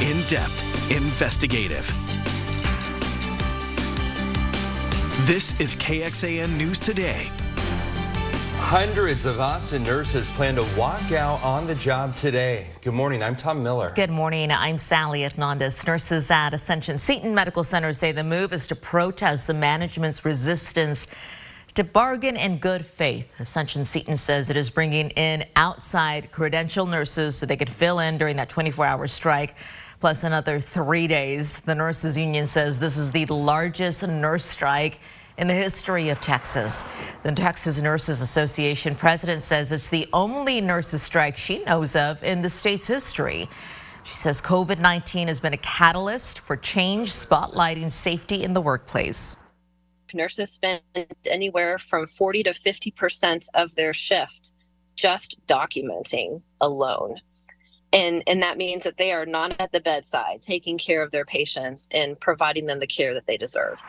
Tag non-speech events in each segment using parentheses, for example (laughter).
in depth, investigative. This is KXAN News Today. Hundreds of Austin nurses plan to walk out on the job today. Good morning, I'm Tom Miller. Good morning, I'm Sally Hernandez. Nurses at Ascension Seton Medical Center say the move is to protest the management's resistance to bargain in good faith. Ascension Seton says it is bringing in outside credential nurses so they could fill in during that 24-hour strike plus another three days. The nurses union says this is the largest nurse strike in the history of Texas. The Texas Nurses Association president says it's the only nurses strike she knows of in the state's history. She says COVID-19 has been a catalyst for change, spotlighting safety in the workplace. Nurses spend anywhere from 40 to 50% of their shift just documenting alone. And, and that means that they are not at the bedside taking care of their patients and providing them the care that they deserve.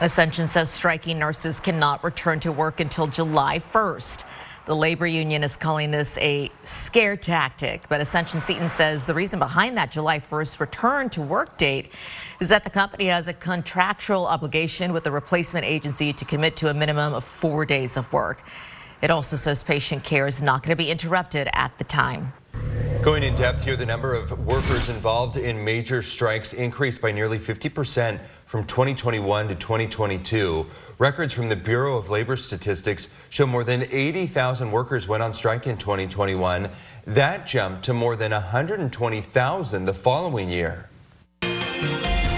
Ascension says striking nurses cannot return to work until July 1st. The labor union is calling this a scare tactic, but Ascension Seton says the reason behind that July 1st return to work date is that the company has a contractual obligation with the replacement agency to commit to a minimum of four days of work. It also says patient care is not going to be interrupted at the time. Going in depth here, the number of workers involved in major strikes increased by nearly 50 percent from 2021 to 2022. Records from the Bureau of Labor Statistics show more than 80,000 workers went on strike in 2021. That jumped to more than 120,000 the following year.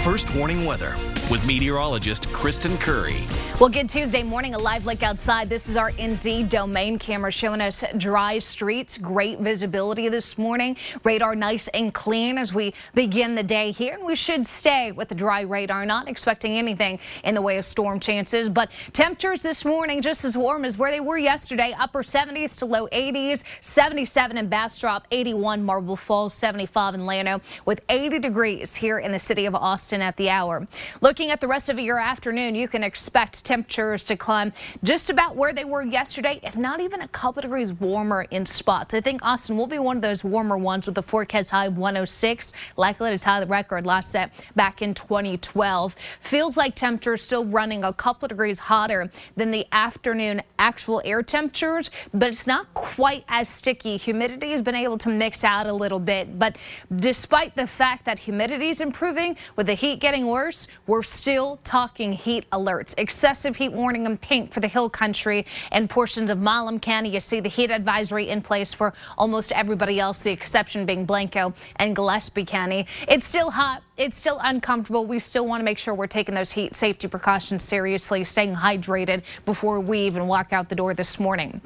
First warning weather with meteorologist Kristen Curry. Well, good Tuesday morning, a live look outside. This is our Indeed domain camera showing us dry streets, great visibility this morning. Radar nice and clean as we begin the day here. And we should stay with the dry radar, not expecting anything in the way of storm chances. But temperatures this morning just as warm as where they were yesterday, upper 70s to low 80s, 77 in Bastrop, 81 Marble Falls, 75 in Llano, with 80 degrees here in the city of Austin at the hour. Looking at the rest of your afternoon, you can expect temperatures to climb just about where they were yesterday, if not even a couple degrees warmer in spots. I think Austin will be one of those warmer ones with the forecast high 106, likely to tie the record last set back in 2012. Feels like temperatures still running a couple degrees hotter than the afternoon actual air temperatures, but it's not quite as sticky. Humidity has been able to mix out a little bit, but despite the fact that humidity is improving, with the heat getting worse, we're still talking heat alerts. Excessive heat warning in pink for the hill country and portions of Milam County. You see the heat advisory in place for almost everybody else, the exception being Blanco and Gillespie County. It's still hot. It's still uncomfortable. We still want to make sure we're taking those heat safety precautions seriously, staying hydrated before we even walk out the door this morning.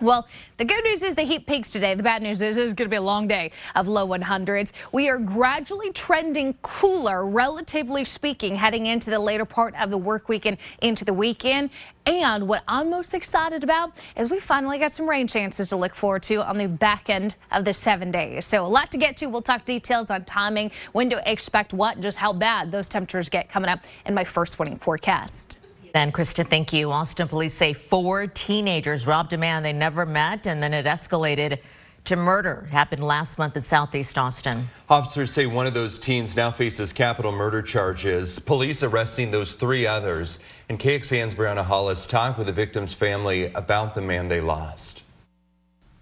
Well, the good news is the heat peaks today. The bad news is it's going to be a long day of low 100s. We are gradually trending cooler, relatively speaking, heading into the later part of the work week and into the weekend. And what I'm most excited about is we finally got some rain chances to look forward to on the back end of the seven days. So a lot to get to. We'll talk details on timing, when to expect what, just how bad those temperatures get coming up in my first warning forecast. And Krista, thank you. Austin police say four teenagers robbed a man they never met, and then it escalated to murder. It happened last month in Southeast Austin. Officers say one of those teens now faces capital murder charges. Police arresting those three others. And KXAN's Brianna Hollis talked with the victim's family about the man they lost.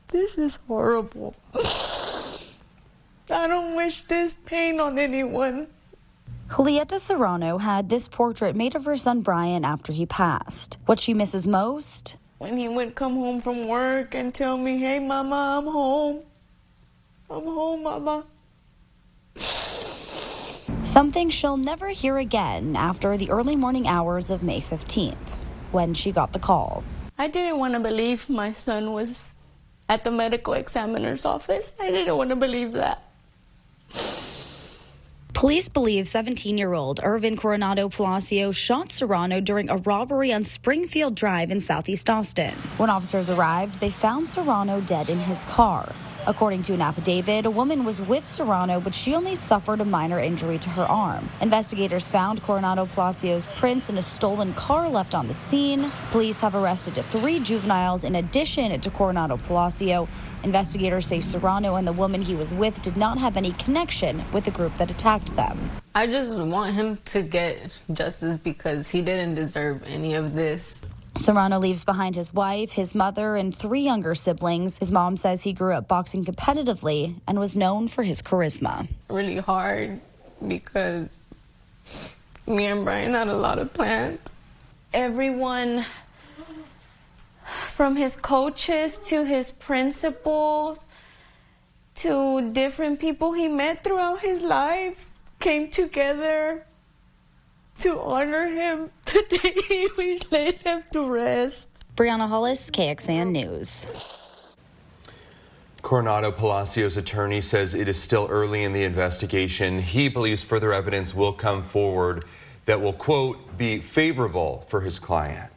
This is horrible. I don't wish this pain on anyone. Julieta Serrano had this portrait made of her son Brian after he passed. What she misses most? When he would come home from work and tell me, hey, mama, I'm home. I'm home, mama. Something she'll never hear again after the early morning hours of May 15th, when she got the call. I didn't want to believe my son was at the medical examiner's office. I didn't want to believe that. Police believe 17 year old Irvin Coronado Palacio shot Serrano during a robbery on Springfield Drive in southeast Austin. When officers arrived, they found Serrano dead in his car. According to an affidavit, a woman was with Serrano, but she only suffered a minor injury to her arm. Investigators found Coronado Palacios' prints in a stolen car left on the scene. Police have arrested three juveniles in addition to Coronado Palacio. Investigators say Serrano and the woman he was with did not have any connection with the group that attacked them. I just want him to get justice because he didn't deserve any of this. Serrano leaves behind his wife, his mother, and three younger siblings. His mom says he grew up boxing competitively and was known for his charisma. Really hard because me and Brian had a lot of plans. Everyone from his coaches to his principals to different people he met throughout his life came together to honor him the day (laughs) we laid him to rest. Brianna Hollis, KXAN News. Coronado Palacios' attorney says it is still early in the investigation. He believes further evidence will come forward that will, quote, be favorable for his client.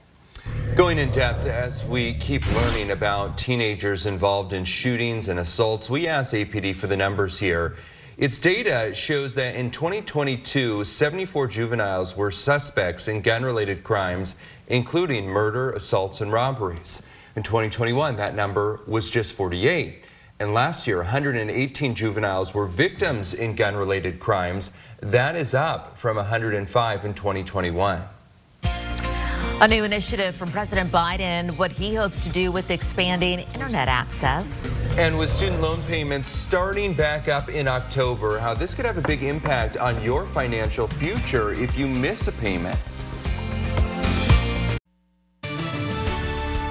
Going in depth as we keep learning about teenagers involved in shootings and assaults, we asked APD for the numbers here. Its data shows that in 2022, 74 juveniles were suspects in gun-related crimes, including murder, assaults, and robberies. In 2021, that number was just 48. And last year, 118 juveniles were victims in gun-related crimes. That is up from 105 in 2021. A new initiative from President Biden, what he hopes to do with expanding internet access. And with student loan payments starting back up in October, how this could have a big impact on your financial future if you miss a payment.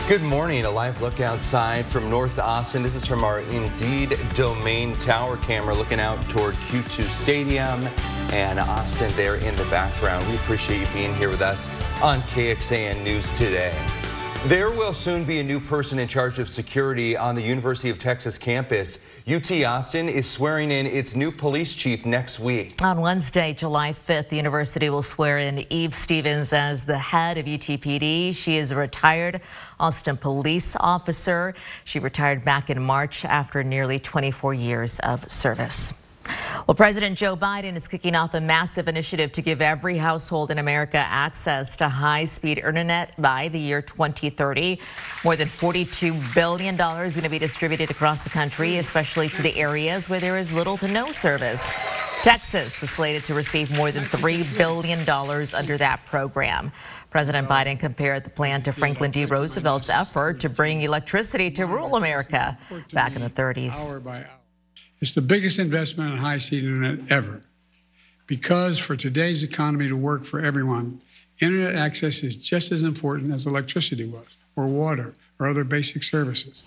Good morning. A live look outside from North Austin. This is from our Indeed Domain Tower camera looking out toward Q2 Stadium and Austin there in the background. We appreciate you being here with us on KXAN News Today. There will soon be a new person in charge of security on the University of Texas campus. UT Austin is swearing in its new police chief next week. On Wednesday, July 5th, the university will swear in Eve Stevens as the head of UTPD. She is a retired Austin police officer. She retired back in March after nearly 24 years of service. Well, President Joe Biden is kicking off a massive initiative to give every household in America access to high-speed internet by the year 2030. More than $42 billion is going to be distributed across the country, especially to the areas where there is little to no service. Texas is slated to receive more than $3 billion under that program. President Biden compared the plan to Franklin D. Roosevelt's effort to bring electricity to rural America back in the 30s. It's the biggest investment in high speed internet ever. Because for today's economy to work for everyone, internet access is just as important as electricity was, or water, or other basic services.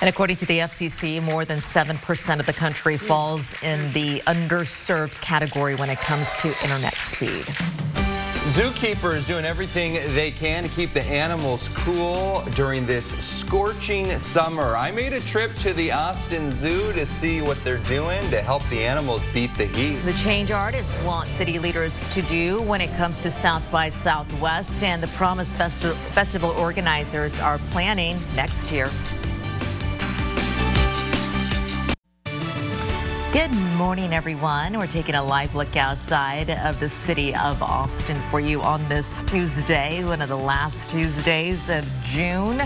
And according to the FCC, more than 7% of the country falls in the underserved category when it comes to internet speed. Zookeepers doing everything they can to keep the animals cool during this scorching summer. I made a trip to the Austin Zoo to see what they're doing to help the animals beat the heat. The change artists want city leaders to do when it comes to South by Southwest and the Promise Festi Festival organizers are planning next year. Good morning, everyone. We're taking a live look outside of the city of Austin for you on this Tuesday, one of the last Tuesdays of June.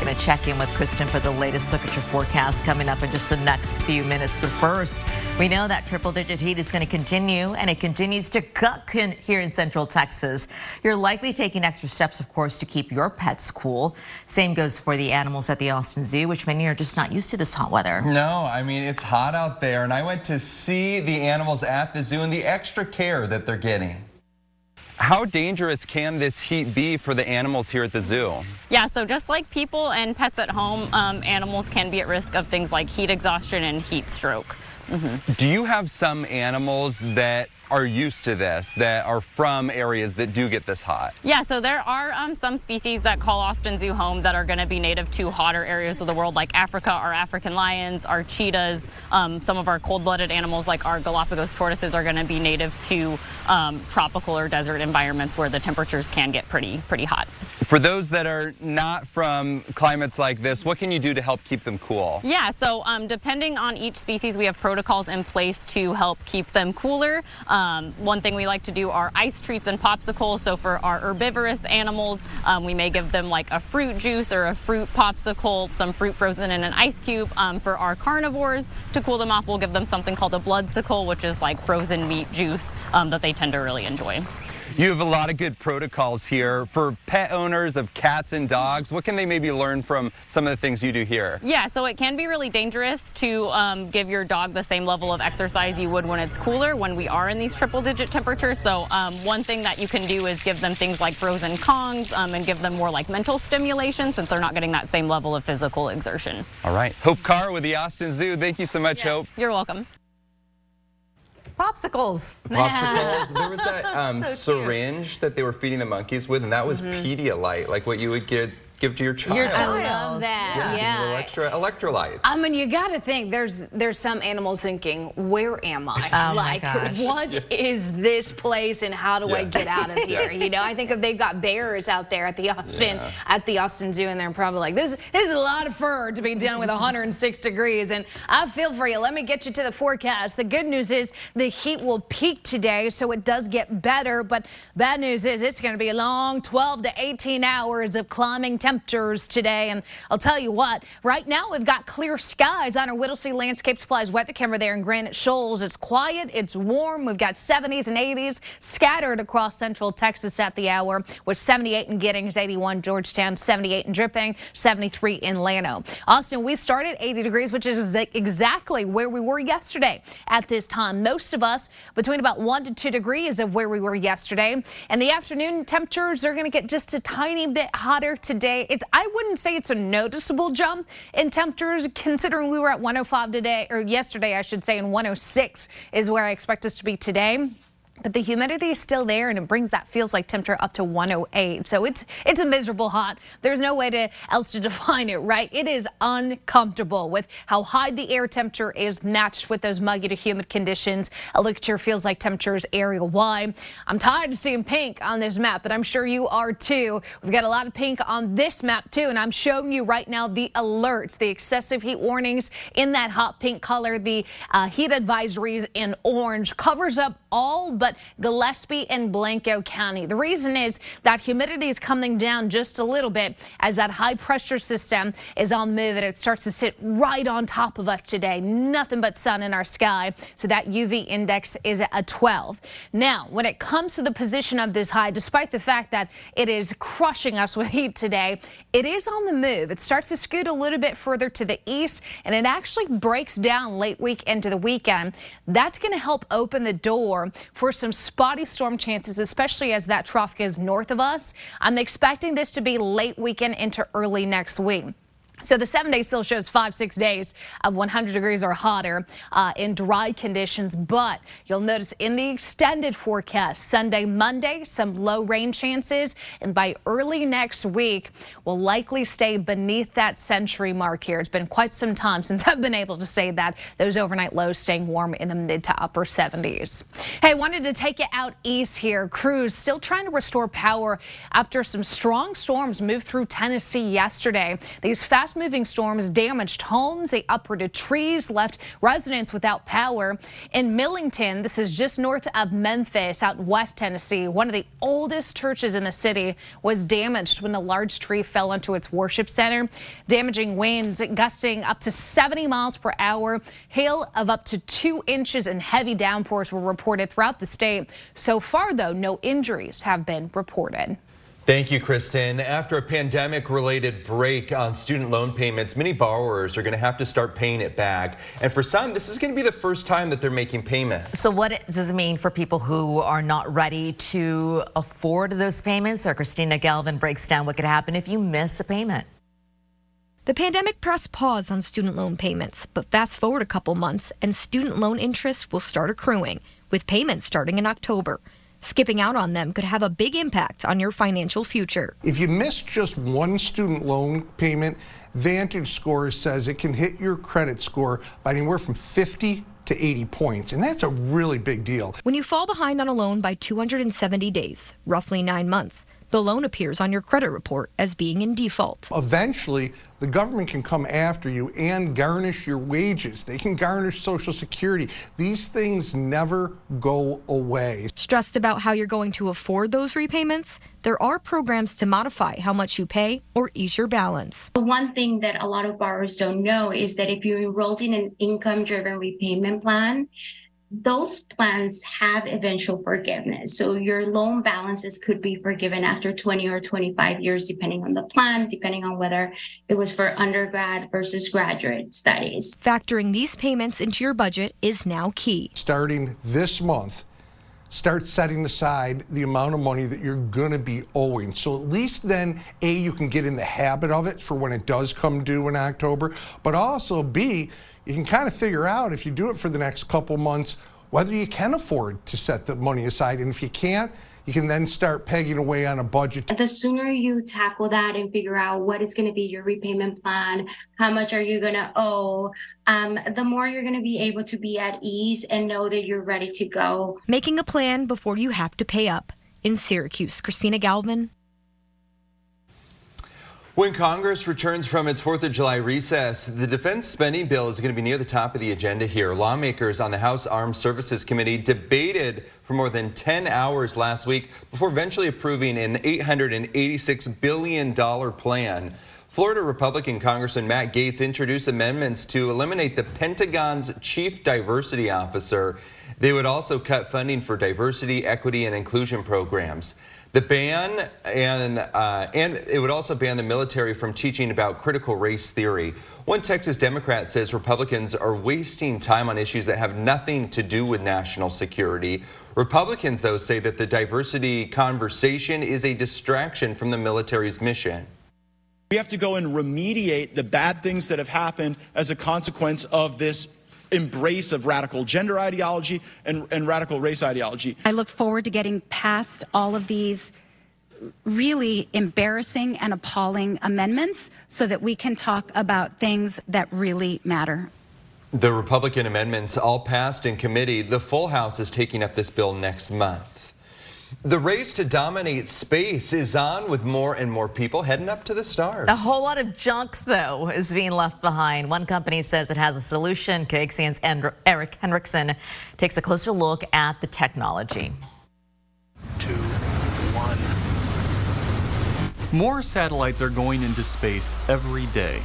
Going to check in with Kristen for the latest look at your forecast coming up in just the next few minutes. But first, we know that triple digit heat is going to continue and it continues to cook here in central Texas. You're likely taking extra steps, of course, to keep your pets cool. Same goes for the animals at the Austin Zoo, which many are just not used to this hot weather. No, I mean, it's hot out there and I went to see the animals at the zoo and the extra care that they're getting. How dangerous can this heat be for the animals here at the zoo? Yeah, so just like people and pets at home, um, animals can be at risk of things like heat exhaustion and heat stroke. Mm -hmm. Do you have some animals that are used to this, that are from areas that do get this hot? Yeah, so there are um, some species that call Austin Zoo home that are going to be native to hotter areas of the world, like Africa, our African lions, our cheetahs. Um, some of our cold-blooded animals, like our Galapagos tortoises, are going to be native to um, tropical or desert environments where the temperatures can get pretty, pretty hot. For those that are not from climates like this, what can you do to help keep them cool? Yeah, so um, depending on each species, we have protocols in place to help keep them cooler. Um, one thing we like to do are ice treats and popsicles. So for our herbivorous animals, um, we may give them like a fruit juice or a fruit popsicle, some fruit frozen in an ice cube. Um, for our carnivores, to cool them off, we'll give them something called a bloodsicle, which is like frozen meat juice um, that they tend to really enjoy. You have a lot of good protocols here for pet owners of cats and dogs. What can they maybe learn from some of the things you do here? Yeah, so it can be really dangerous to um, give your dog the same level of exercise you would when it's cooler when we are in these triple digit temperatures. So um, one thing that you can do is give them things like frozen Kongs um, and give them more like mental stimulation since they're not getting that same level of physical exertion. All right. Hope Carr with the Austin Zoo. Thank you so much, yeah, Hope. You're welcome popsicles. Popsicles. (laughs) there was that um, so syringe that they were feeding the monkeys with, and that was mm -hmm. Pedialyte, like what you would get give to your child. Your child. I love that. Yeah. yeah. Extra electrolytes. I mean, you got to think there's there's some animals thinking, where am I? Oh like, what yes. is this place, and how do yeah. I get out of (laughs) here? yes. You know, I think if they've got bears out there at the Austin yeah. at the Austin Zoo, and they're probably like, this this is a lot of fur to be dealing with 106 degrees. And I feel for you. Let me get you to the forecast. The good news is the heat will peak today, so it does get better. But bad news is it's going to be a long 12 to 18 hours of climbing temperatures today. And I'll tell you what, right now we've got clear skies on our Whittlesey Landscape Supplies weather camera there in Granite Shoals. It's quiet, it's warm. We've got 70s and 80s scattered across central Texas at the hour with 78 in Giddings, 81 Georgetown, 78 in Dripping, 73 in Llano. Austin, we started 80 degrees, which is exactly where we were yesterday at this time. Most of us between about one to two degrees of where we were yesterday. And the afternoon temperatures are going to get just a tiny bit hotter today today. It's I wouldn't say it's a noticeable jump in temperatures considering we were at 105 today or yesterday I should say and 106 is where I expect us to be today. But the humidity is still there and it brings that feels like temperature up to 108. So it's it's a miserable hot. There's no way to else to (laughs) define it, right? It is uncomfortable with how high the air temperature is matched with those muggy to humid conditions. A look at your feels like temperatures area wide. I'm tired of seeing pink on this map, but I'm sure you are too. We've got a lot of pink on this map too, and I'm showing you right now the alerts, the excessive heat warnings in that hot pink color, the uh, heat advisories in orange covers up all but Gillespie and Blanco County. The reason is that humidity is coming down just a little bit as that high pressure system is on move and it starts to sit right on top of us today. Nothing but sun in our sky. So that UV index is at 12. Now, when it comes to the position of this high, despite the fact that it is crushing us with heat today, it is on the move. It starts to scoot a little bit further to the east and it actually breaks down late week into the weekend. That's going to help open the door for some spotty storm chances, especially as that trough goes north of us. I'm expecting this to be late weekend into early next week. So the seven day still shows five, six days of 100 degrees or hotter uh, in dry conditions. But you'll notice in the extended forecast, Sunday, Monday, some low rain chances. And by early next week, we'll likely stay beneath that century mark here. It's been quite some time since I've been able to say that. Those overnight lows staying warm in the mid to upper 70s. Hey, wanted to take you out east here. Crews still trying to restore power after some strong storms moved through Tennessee yesterday. These fast Fast moving storms damaged homes. They uprooted trees, left residents without power. In Millington, this is just north of Memphis, out west Tennessee, one of the oldest churches in the city was damaged when a large tree fell onto its worship center, damaging winds gusting up to 70 miles per hour. Hail of up to two inches and heavy downpours were reported throughout the state. So far, though, no injuries have been reported. Thank you, Kristen. After a pandemic related break on student loan payments, many borrowers are going to have to start paying it back. And for some, this is going to be the first time that they're making payments. So what does it mean for people who are not ready to afford those payments? Or Christina Galvin breaks down what could happen if you miss a payment. The pandemic pressed pause on student loan payments, but fast forward a couple months and student loan interest will start accruing, with payments starting in October. Skipping out on them could have a big impact on your financial future. If you miss just one student loan payment, Vantage Score says it can hit your credit score by anywhere from 50 to 80 points, and that's a really big deal. When you fall behind on a loan by 270 days, roughly nine months, The loan appears on your credit report as being in default. Eventually, the government can come after you and garnish your wages. They can garnish Social Security. These things never go away. Stressed about how you're going to afford those repayments? There are programs to modify how much you pay or ease your balance. The one thing that a lot of borrowers don't know is that if you're enrolled in an income driven repayment plan, those plans have eventual forgiveness. So your loan balances could be forgiven after 20 or 25 years, depending on the plan, depending on whether it was for undergrad versus graduate studies. Factoring these payments into your budget is now key. Starting this month, start setting aside the amount of money that you're going to be owing. So at least then, A, you can get in the habit of it for when it does come due in October, but also B, you can kind of figure out if you do it for the next couple months whether you can afford to set the money aside. And if you can't, you can then start pegging away on a budget. The sooner you tackle that and figure out what is going to be your repayment plan, how much are you going to owe, um, the more you're going to be able to be at ease and know that you're ready to go. Making a plan before you have to pay up. In Syracuse, Christina Galvin, when Congress returns from its 4th of July recess, the defense spending bill is going to be near the top of the agenda here. Lawmakers on the House Armed Services Committee debated for more than 10 hours last week before eventually approving an $886 billion plan. Florida Republican Congressman Matt Gaetz introduced amendments to eliminate the Pentagon's chief diversity officer. They would also cut funding for diversity, equity, and inclusion programs. The ban and uh, and it would also ban the military from teaching about critical race theory. One Texas Democrat says Republicans are wasting time on issues that have nothing to do with national security. Republicans, though, say that the diversity conversation is a distraction from the military's mission. We have to go and remediate the bad things that have happened as a consequence of this embrace of radical gender ideology and, and radical race ideology. I look forward to getting past all of these really embarrassing and appalling amendments so that we can talk about things that really matter. The Republican amendments all passed in committee. The full House is taking up this bill next month. The race to dominate space is on with more and more people heading up to the stars. A whole lot of junk, though, is being left behind. One company says it has a solution. KXAN's Eric Henriksen takes a closer look at the technology. Two, one. More satellites are going into space every day.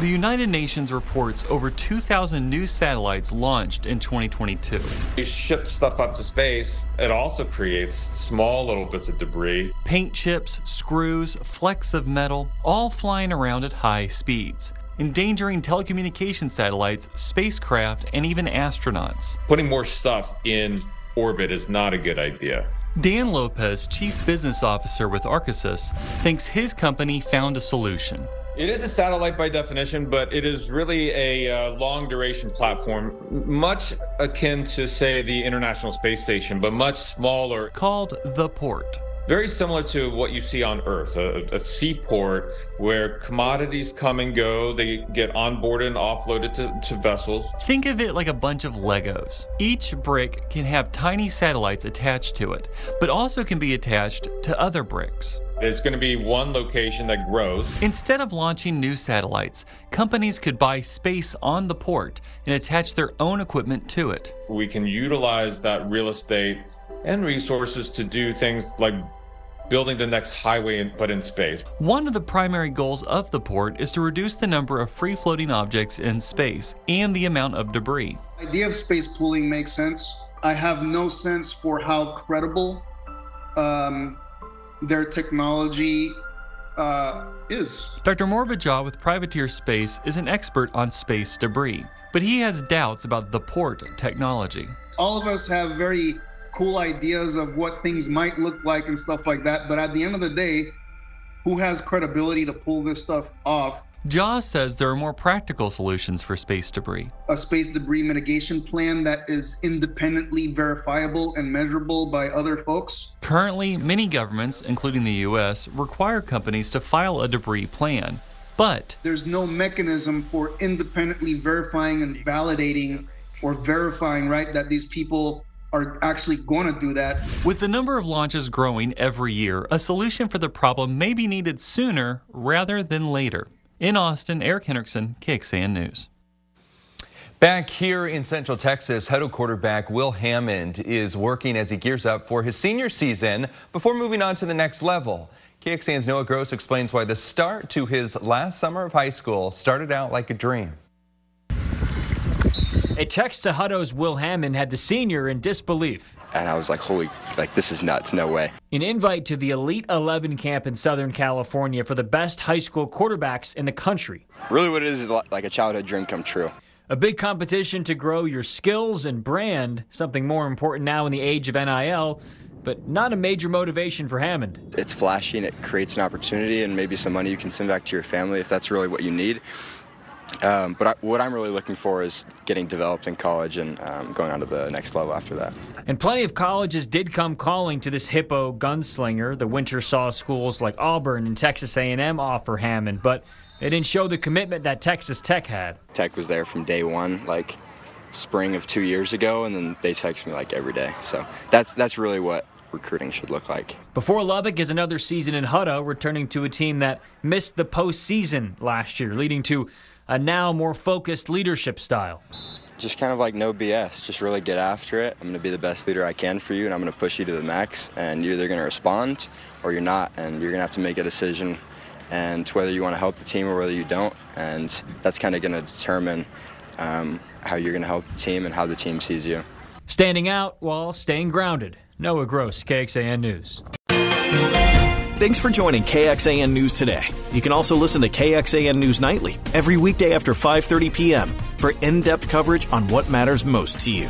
The United Nations reports over 2,000 new satellites launched in 2022. You ship stuff up to space, it also creates small little bits of debris. Paint chips, screws, flecks of metal, all flying around at high speeds endangering telecommunication satellites, spacecraft, and even astronauts. Putting more stuff in orbit is not a good idea. Dan Lopez, Chief Business Officer with Arkisys, thinks his company found a solution. It is a satellite by definition, but it is really a uh, long duration platform, much akin to, say, the International Space Station, but much smaller. Called the Port. Very similar to what you see on Earth, a, a seaport where commodities come and go, they get onboarded and offloaded to, to vessels. Think of it like a bunch of Legos. Each brick can have tiny satellites attached to it, but also can be attached to other bricks. It's going to be one location that grows. Instead of launching new satellites, companies could buy space on the port and attach their own equipment to it. We can utilize that real estate and resources to do things like building the next highway in, but in space. One of the primary goals of the port is to reduce the number of free-floating objects in space and the amount of debris. The idea of space pooling makes sense. I have no sense for how credible um, their technology uh, is. Dr. Moriba Jah with Privateer Space is an expert on space debris, but he has doubts about the port technology. All of us have very cool ideas of what things might look like and stuff like that, but at the end of the day, who has credibility to pull this stuff off Jaws says there are more practical solutions for space debris. A space debris mitigation plan that is independently verifiable and measurable by other folks. Currently, many governments, including the U.S., require companies to file a debris plan. But there's no mechanism for independently verifying and validating or verifying, right, that these people are actually going to do that. With the number of launches growing every year, a solution for the problem may be needed sooner rather than later. In Austin, Eric Hendrickson, KXAN News. Back here in Central Texas, Hutto quarterback Will Hammond is working as he gears up for his senior season before moving on to the next level. KXAN's Noah Gross explains why the start to his last summer of high school started out like a dream. A text to Hutto's Will Hammond had the senior in disbelief. And I was like, holy, like, this is nuts, no way. An invite to the Elite 11 camp in Southern California for the best high school quarterbacks in the country. Really, what it is is like a childhood dream come true. A big competition to grow your skills and brand, something more important now in the age of NIL, but not a major motivation for Hammond. It's flashy and it creates an opportunity and maybe some money you can send back to your family if that's really what you need. Um, but I, what I'm really looking for is getting developed in college and um, going on to the next level after that. And plenty of colleges did come calling to this hippo gunslinger. The winter saw schools like Auburn and Texas A&M offer Hammond, but they didn't show the commitment that Texas Tech had. Tech was there from day one, like spring of two years ago, and then they text me like every day. So that's that's really what recruiting should look like. Before Lubbock is another season in Hutto, returning to a team that missed the postseason last year, leading to a now more focused leadership style. Just kind of like no BS. Just really get after it. I'm going to be the best leader I can for you, and I'm going to push you to the max. And you're either going to respond or you're not, and you're going to have to make a decision and whether you want to help the team or whether you don't. And that's kind of going to determine um, how you're going to help the team and how the team sees you. Standing out while staying grounded. Noah Gross, KXAN News. Thanks for joining KXAN News today. You can also listen to KXAN News Nightly every weekday after 5:30 p.m. for in-depth coverage on what matters most to you.